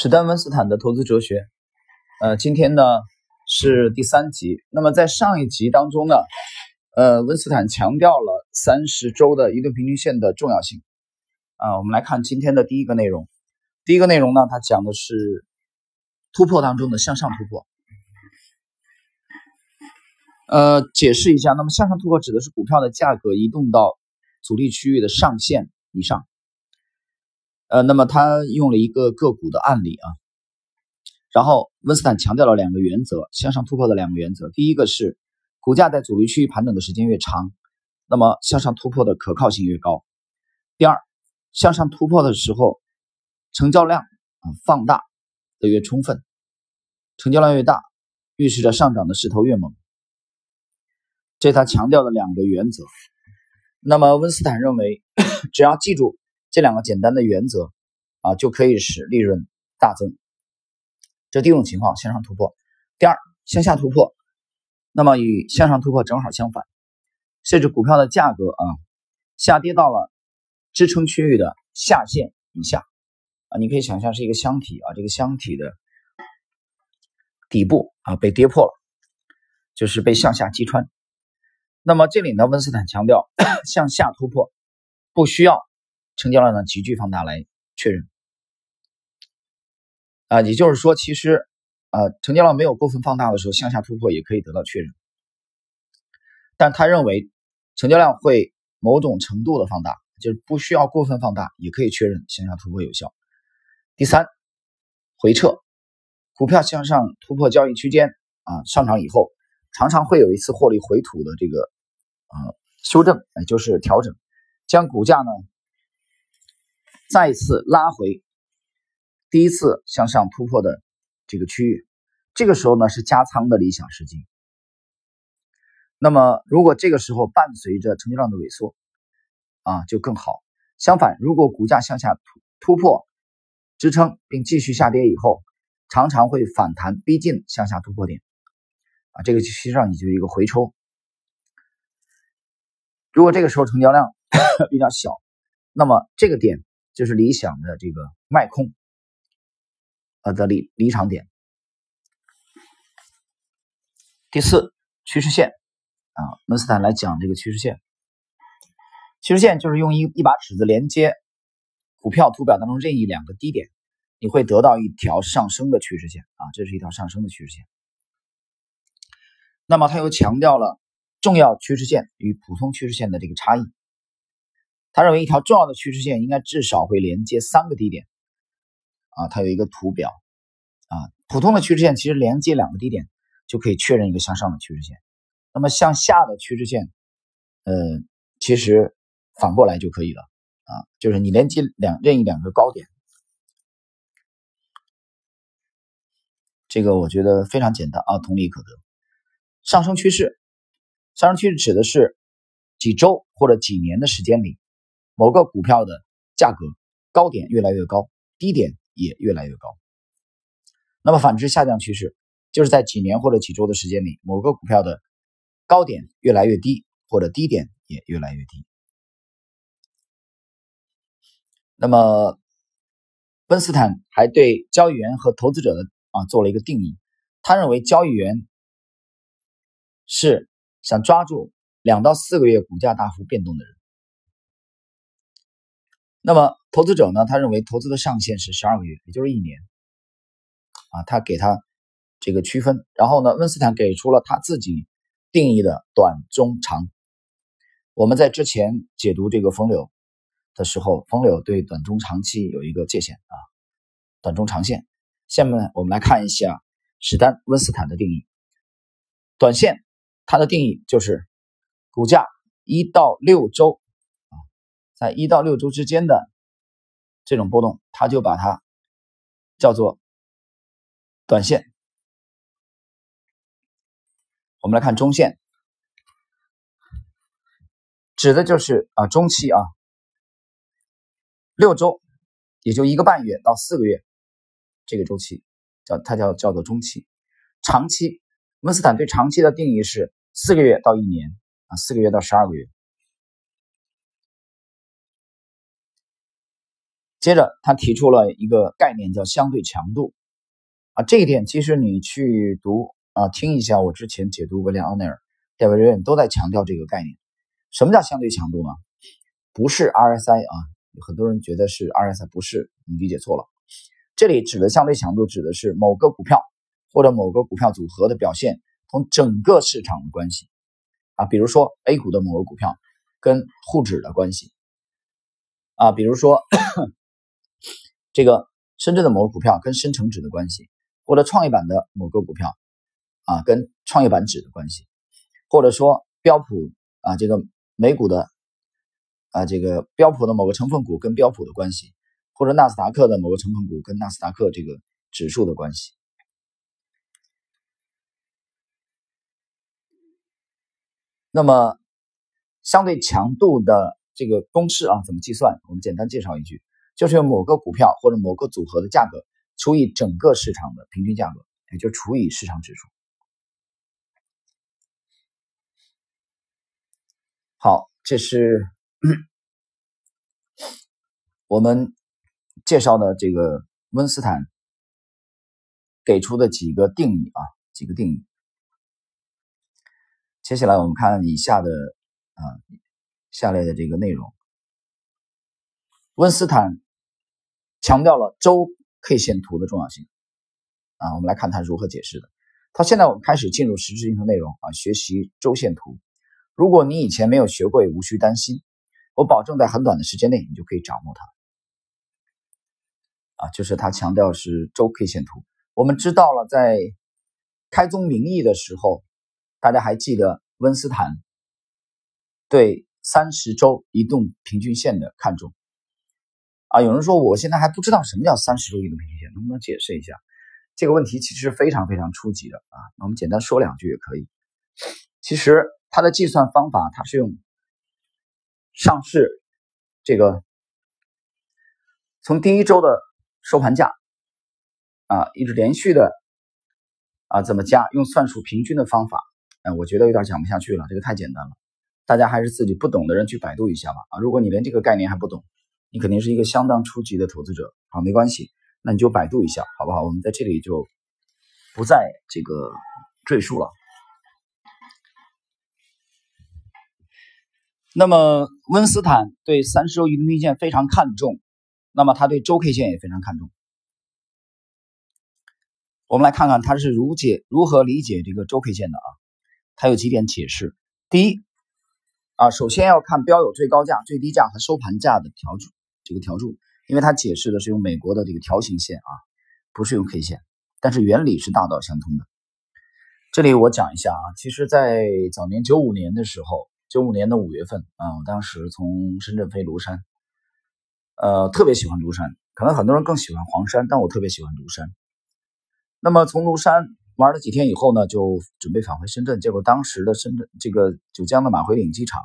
史丹温斯坦的投资哲学，呃，今天呢是第三集。那么在上一集当中呢，呃，温斯坦强调了三十周的移动平均线的重要性。啊，我们来看今天的第一个内容。第一个内容呢，它讲的是突破当中的向上突破。呃，解释一下，那么向上突破指的是股票的价格移动到阻力区域的上限以上。呃，那么他用了一个个股的案例啊，然后温斯坦强调了两个原则，向上突破的两个原则。第一个是股价在阻力区域盘整的时间越长，那么向上突破的可靠性越高。第二，向上突破的时候，成交量啊放大的越充分，成交量越大，预示着上涨的势头越猛。这是他强调的两个原则。那么温斯坦认为，只要记住。这两个简单的原则啊，就可以使利润大增。这第一种情况向上突破，第二向下突破，那么与向上突破正好相反，甚至股票的价格啊下跌到了支撑区域的下限以下啊，你可以想象是一个箱体啊，这个箱体的底部啊被跌破了，就是被向下击穿。那么这里呢，温斯坦强调 向下突破不需要。成交量的急剧放大来确认啊，也就是说，其实啊，成交量没有过分放大的时候，向下突破也可以得到确认。但他认为，成交量会某种程度的放大，就是不需要过分放大也可以确认向下突破有效。第三，回撤，股票向上突破交易区间啊，上涨以后，常常会有一次获利回吐的这个啊修正，也就是调整，将股价呢。再次拉回第一次向上突破的这个区域，这个时候呢是加仓的理想时机。那么如果这个时候伴随着成交量的萎缩，啊就更好。相反，如果股价向下突突破支撑并继续下跌以后，常常会反弹逼近向下突破点，啊这个实际上你就一个回抽。如果这个时候成交量 比较小，那么这个点。就是理想的这个卖空，呃的离离场点。第四，趋势线啊，温斯坦来讲这个趋势线。趋势线就是用一一把尺子连接股票图表当中任意两个低点，你会得到一条上升的趋势线啊，这是一条上升的趋势线。那么他又强调了重要趋势线与普通趋势线的这个差异。他认为一条重要的趋势线应该至少会连接三个低点，啊，它有一个图表，啊，普通的趋势线其实连接两个低点就可以确认一个向上的趋势线，那么向下的趋势线，呃，其实反过来就可以了，啊，就是你连接两任意两个高点，这个我觉得非常简单啊，同理可得。上升趋势，上升趋势指的是几周或者几年的时间里。某个股票的价格高点越来越高，低点也越来越高。那么反之，下降趋势就是在几年或者几周的时间里，某个股票的高点越来越低，或者低点也越来越低。那么，温斯坦还对交易员和投资者的啊做了一个定义，他认为交易员是想抓住两到四个月股价大幅变动的人。那么投资者呢？他认为投资的上限是十二个月，也就是一年。啊，他给他这个区分。然后呢，温斯坦给出了他自己定义的短、中、长。我们在之前解读这个风流的时候，风流对短、中、长期有一个界限啊，短、中、长线。下面我们来看一下史丹温斯坦的定义。短线，它的定义就是股价一到六周。在一到六周之间的这种波动，他就把它叫做短线。我们来看中线，指的就是啊中期啊，六周也就一个半月到四个月这个周期，叫它叫叫做中期。长期，温斯坦对长期的定义是四个月到一年啊，四个月到十二个月。接着他提出了一个概念叫相对强度啊，这一点其实你去读啊，听一下我之前解读威廉·奥内尔、戴维·瑞恩都在强调这个概念。什么叫相对强度呢？不是 RSI 啊，很多人觉得是 RSI，不是，你理解错了。这里指的相对强度指的是某个股票或者某个股票组合的表现同整个市场的关系啊，比如说 A 股的某个股票跟沪指的关系啊，比如说这个深圳的某个股票跟深成指的关系，或者创业板的某个股票啊跟创业板指的关系，或者说标普啊这个美股的啊这个标普的某个成分股跟标普的关系。或者纳斯达克的某个成分股跟纳斯达克这个指数的关系。那么，相对强度的这个公式啊，怎么计算？我们简单介绍一句，就是用某个股票或者某个组合的价格除以整个市场的平均价格，也就除以市场指数。好，这是我们。介绍的这个温斯坦给出的几个定义啊，几个定义。接下来我们看以下的啊下列的这个内容。温斯坦强调了周 K 线图的重要性啊，我们来看他如何解释的。他现在我们开始进入实质性的内容啊，学习周线图。如果你以前没有学过，也无需担心，我保证在很短的时间内你就可以掌握它。啊，就是他强调是周 K 线图。我们知道了，在开宗明义的时候，大家还记得温斯坦对三十周移动平均线的看重啊？有人说我现在还不知道什么叫三十周移动平均线，能不能解释一下？这个问题其实非常非常初级的啊。那我们简单说两句也可以。其实它的计算方法，它是用上市这个从第一周的。收盘价啊，一直连续的啊，怎么加？用算术平均的方法，哎，我觉得有点讲不下去了。这个太简单了，大家还是自己不懂的人去百度一下吧。啊，如果你连这个概念还不懂，你肯定是一个相当初级的投资者。好，没关系，那你就百度一下，好不好？我们在这里就不再这个赘述了。那么，温斯坦对三十周移动平均线非常看重。那么他对周 K 线也非常看重。我们来看看他是如解如何理解这个周 K 线的啊？他有几点解释。第一啊，首先要看标有最高价、最低价和收盘价的条柱，这个条柱，因为它解释的是用美国的这个条形线啊，不是用 K 线，但是原理是大道相通的。这里我讲一下啊，其实，在早年九五年的时候，九五年的五月份啊，我当时从深圳飞庐山。呃，特别喜欢庐山，可能很多人更喜欢黄山，但我特别喜欢庐山。那么从庐山玩了几天以后呢，就准备返回深圳。结果当时的深圳这个九江的马回岭机场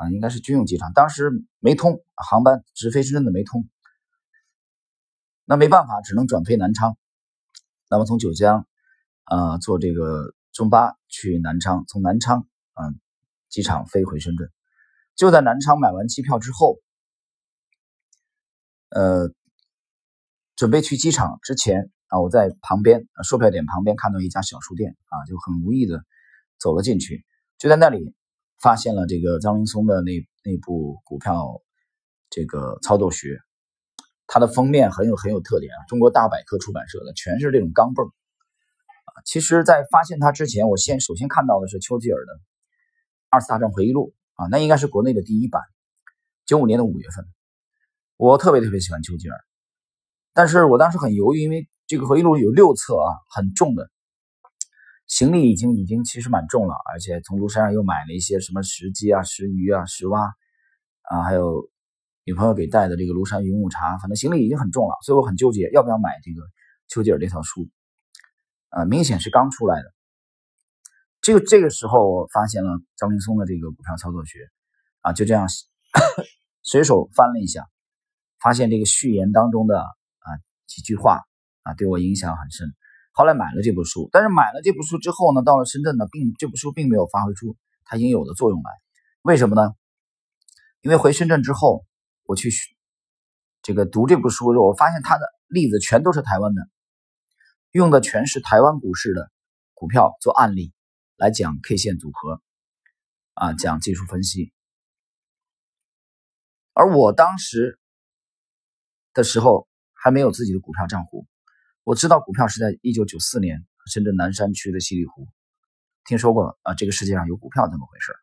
啊，应该是军用机场，当时没通航班，直飞深圳的没通。那没办法，只能转飞南昌。那么从九江啊坐这个中巴去南昌，从南昌啊机场飞回深圳。就在南昌买完机票之后。呃，准备去机场之前啊，我在旁边售票点旁边看到一家小书店啊，就很无意的走了进去，就在那里发现了这个张林松的那那部股票这个操作学，它的封面很有很有特点啊，中国大百科出版社的，全是这种钢镚啊。其实，在发现它之前，我先首先看到的是丘吉尔的《二次大战回忆录》啊，那应该是国内的第一版，九五年的五月份。我特别特别喜欢丘吉尔，但是我当时很犹豫，因为这个回忆录有六册啊，很重的行李已经已经其实蛮重了，而且从庐山上又买了一些什么石鸡啊、石鱼啊、石蛙啊，还有女朋友给带的这个庐山云雾茶，反正行李已经很重了，所以我很纠结要不要买这个丘吉尔这套书，啊，明显是刚出来的。这个这个时候我发现了张林松的这个股票操作学，啊，就这样随手翻了一下。发现这个序言当中的啊几句话啊对我影响很深，后来买了这部书，但是买了这部书之后呢，到了深圳呢，并这部书并没有发挥出它应有的作用来，为什么呢？因为回深圳之后，我去这个读这部书的时候，我发现他的例子全都是台湾的，用的全是台湾股市的股票做案例来讲 K 线组合，啊，讲技术分析。而我当时的时候还没有自己的股票账户，我知道股票是在一九九四年深圳南山区的西里湖，听说过啊，这个世界上有股票这么回事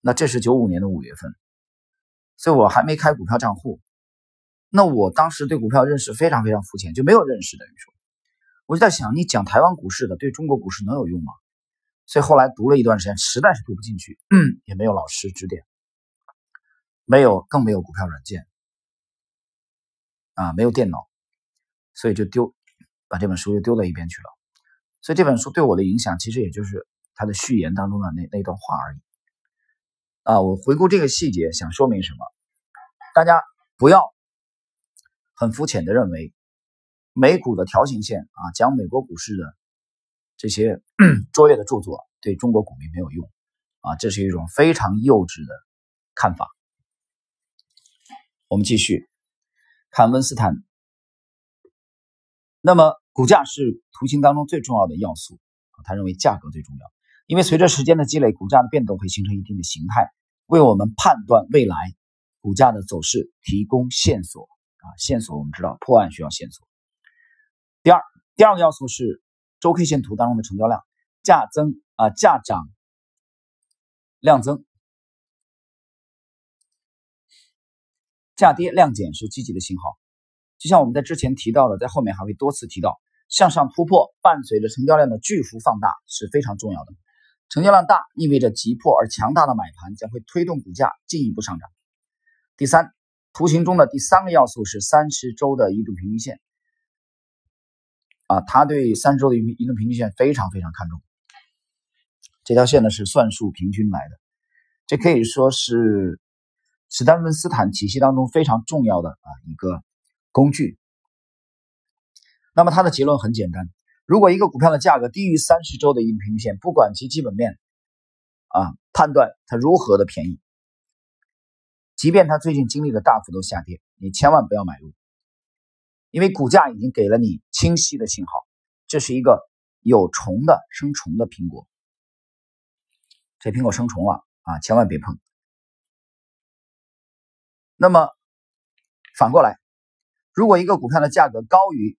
那这是九五年的五月份，所以我还没开股票账户。那我当时对股票认识非常非常肤浅，就没有认识等于说，我就在想，你讲台湾股市的对中国股市能有用吗？所以后来读了一段时间，实在是读不进去，也没有老师指点。没有，更没有股票软件啊，没有电脑，所以就丢，把这本书又丢到一边去了。所以这本书对我的影响，其实也就是他的序言当中的那那段话而已。啊，我回顾这个细节，想说明什么？大家不要很肤浅的认为美股的条形线啊，讲美国股市的这些 卓越的著作对中国股民没有用啊，这是一种非常幼稚的看法。我们继续看温斯坦。那么，股价是图形当中最重要的要素啊。他认为价格最重要，因为随着时间的积累，股价的变动会形成一定的形态，为我们判断未来股价的走势提供线索啊。线索我们知道，破案需要线索。第二，第二个要素是周 K 线图当中的成交量，价增啊，价涨，量增。价跌量减是积极的信号，就像我们在之前提到的，在后面还会多次提到，向上突破伴随着成交量的巨幅放大是非常重要的。成交量大意味着急迫而强大的买盘将会推动股价进一步上涨。第三，图形中的第三个要素是三十周的移动平均线，啊，他对三十周的移移动平均线非常非常看重。这条线呢是算术平均来的，这可以说是。史丹文斯坦体系当中非常重要的啊一个工具。那么它的结论很简单：如果一个股票的价格低于三十周的移动平均线，不管其基本面啊判断它如何的便宜，即便它最近经历了大幅度下跌，你千万不要买入，因为股价已经给了你清晰的信号，这是一个有虫的生虫的苹果，这苹果生虫了啊，千万别碰。那么反过来，如果一个股票的价格高于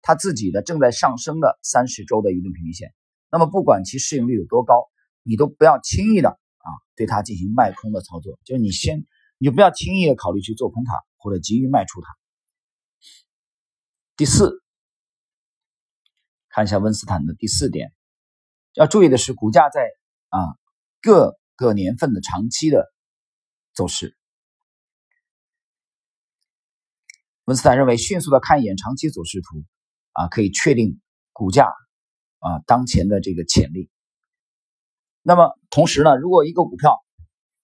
它自己的正在上升的三十周的移动平均线，那么不管其市盈率有多高，你都不要轻易的啊对它进行卖空的操作。就是你先，你就不要轻易的考虑去做空它，或者急于卖出它。第四，看一下温斯坦的第四点，要注意的是股价在啊各个年份的长期的走势。斯坦认为，迅速的看一眼长期走势图，啊，可以确定股价啊当前的这个潜力。那么同时呢，如果一个股票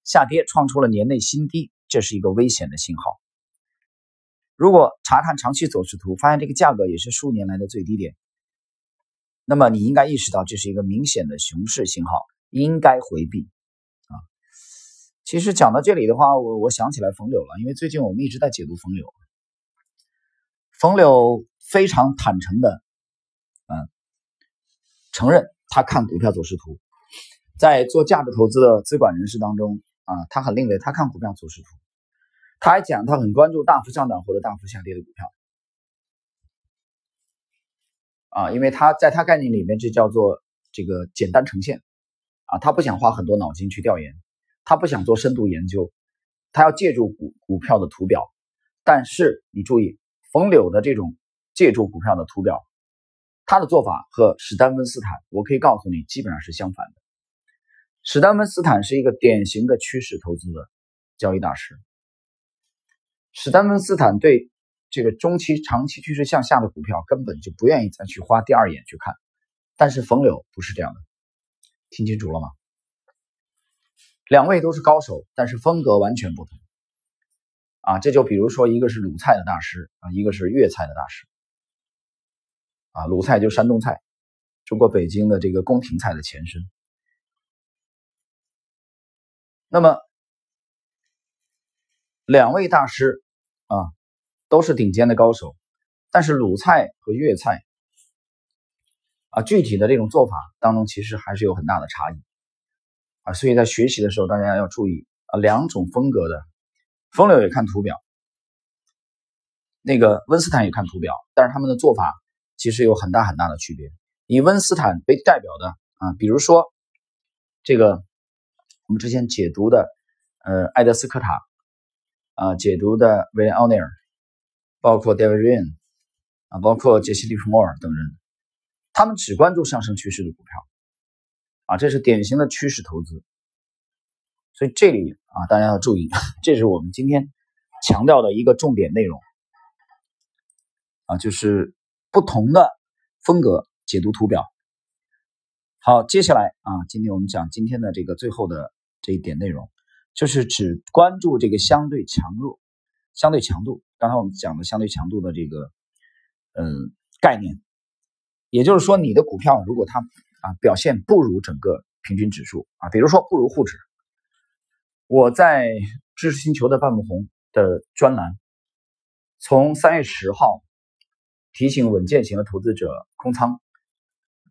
下跌创出了年内新低，这是一个危险的信号。如果查看长期走势图，发现这个价格也是数年来的最低点，那么你应该意识到这是一个明显的熊市信号，应该回避。啊，其实讲到这里的话，我我想起来冯柳了，因为最近我们一直在解读冯柳。冯柳非常坦诚的，嗯，承认他看股票走势图，在做价值投资的资管人士当中啊，他很另类，他看股票走势图，他还讲他很关注大幅上涨或者大幅下跌的股票，啊，因为他在他概念里面这叫做这个简单呈现，啊，他不想花很多脑筋去调研，他不想做深度研究，他要借助股股票的图表，但是你注意。冯柳的这种借助股票的图表，他的做法和史丹芬斯坦，我可以告诉你，基本上是相反的。史丹芬斯坦是一个典型的趋势投资的交易大师。史丹芬斯坦对这个中期、长期趋势向下的股票根本就不愿意再去花第二眼去看，但是冯柳不是这样的，听清楚了吗？两位都是高手，但是风格完全不同。啊，这就比如说，一个是鲁菜的大师啊，一个是粤菜的大师。啊，鲁菜就山东菜，中国北京的这个宫廷菜的前身。那么，两位大师啊，都是顶尖的高手，但是鲁菜和粤菜啊，具体的这种做法当中其实还是有很大的差异啊，所以在学习的时候大家要注意啊，两种风格的风流也看图表，那个温斯坦也看图表，但是他们的做法其实有很大很大的区别。以温斯坦为代表的啊，比如说这个我们之前解读的呃埃德斯科塔。啊，解读的威廉奥尼尔包括 David Ryan，啊，包括杰西·利弗莫尔等人，他们只关注上升趋势的股票，啊，这是典型的趋势投资。所以这里啊，大家要注意，这是我们今天强调的一个重点内容，啊，就是不同的风格解读图表。好，接下来啊，今天我们讲今天的这个最后的这一点内容。就是只关注这个相对强弱、相对强度。刚才我们讲的相对强度的这个，嗯，概念，也就是说，你的股票如果它啊表现不如整个平均指数啊，比如说不如沪指，我在知识星球的半亩红的专栏，从三月十号提醒稳健型的投资者空仓，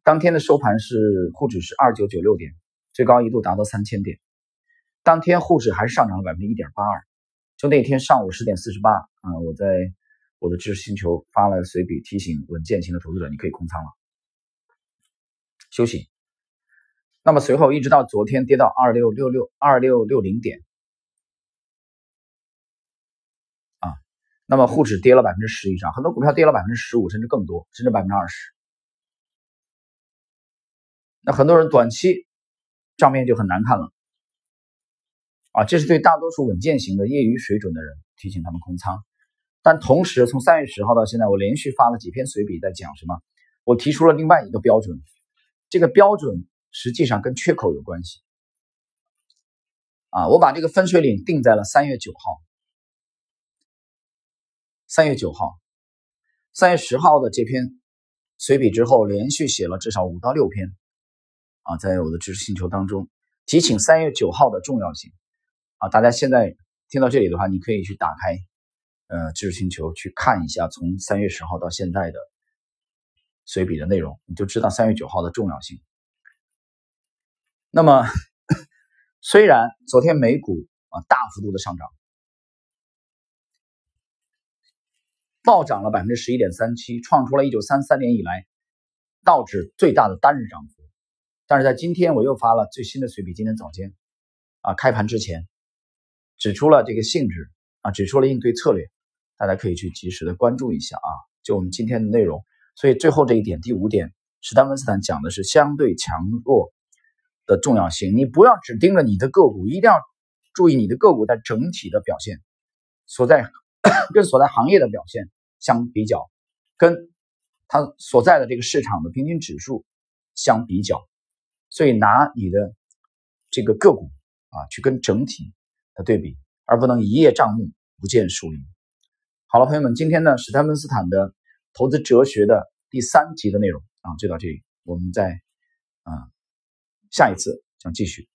当天的收盘是沪指是二九九六点，最高一度达到三千点。当天沪指还是上涨了百分之一点八二，就那天上午十点四十八啊，我在我的知识星球发了随笔提醒稳健型的投资者，你可以空仓了，休息。那么随后一直到昨天跌到二六六六二六六零点啊，那么沪指跌了百分之十以上，很多股票跌了百分之十五甚至更多，甚至百分之二十。那很多人短期账面就很难看了。啊，这是对大多数稳健型的业余水准的人提醒他们空仓，但同时从三月十号到现在，我连续发了几篇随笔，在讲什么？我提出了另外一个标准，这个标准实际上跟缺口有关系。啊，我把这个分水岭定在了三月九号。三月九号，三月十号的这篇随笔之后，连续写了至少五到六篇，啊，在我的知识星球当中提醒三月九号的重要性。啊，大家现在听到这里的话，你可以去打开，呃，知识星球去看一下，从三月十号到现在的随笔的内容，你就知道三月九号的重要性。那么，虽然昨天美股啊大幅度的上涨，暴涨了百分之十一点三七，创出了一九三三年以来道指最大的单日涨幅，但是在今天我又发了最新的随笔，今天早间啊开盘之前。指出了这个性质啊，指出了应对策略，大家可以去及时的关注一下啊。就我们今天的内容，所以最后这一点，第五点，史丹文斯坦讲的是相对强弱的重要性。你不要只盯着你的个股，一定要注意你的个股在整体的表现，所在跟所在行业的表现相比较，跟它所在的这个市场的平均指数相比较，所以拿你的这个个股啊去跟整体。的对比，而不能一叶障目，不见树林。好了，朋友们，今天呢，史泰文斯坦的投资哲学的第三集的内容啊，就到这里，我们再啊下一次将继续。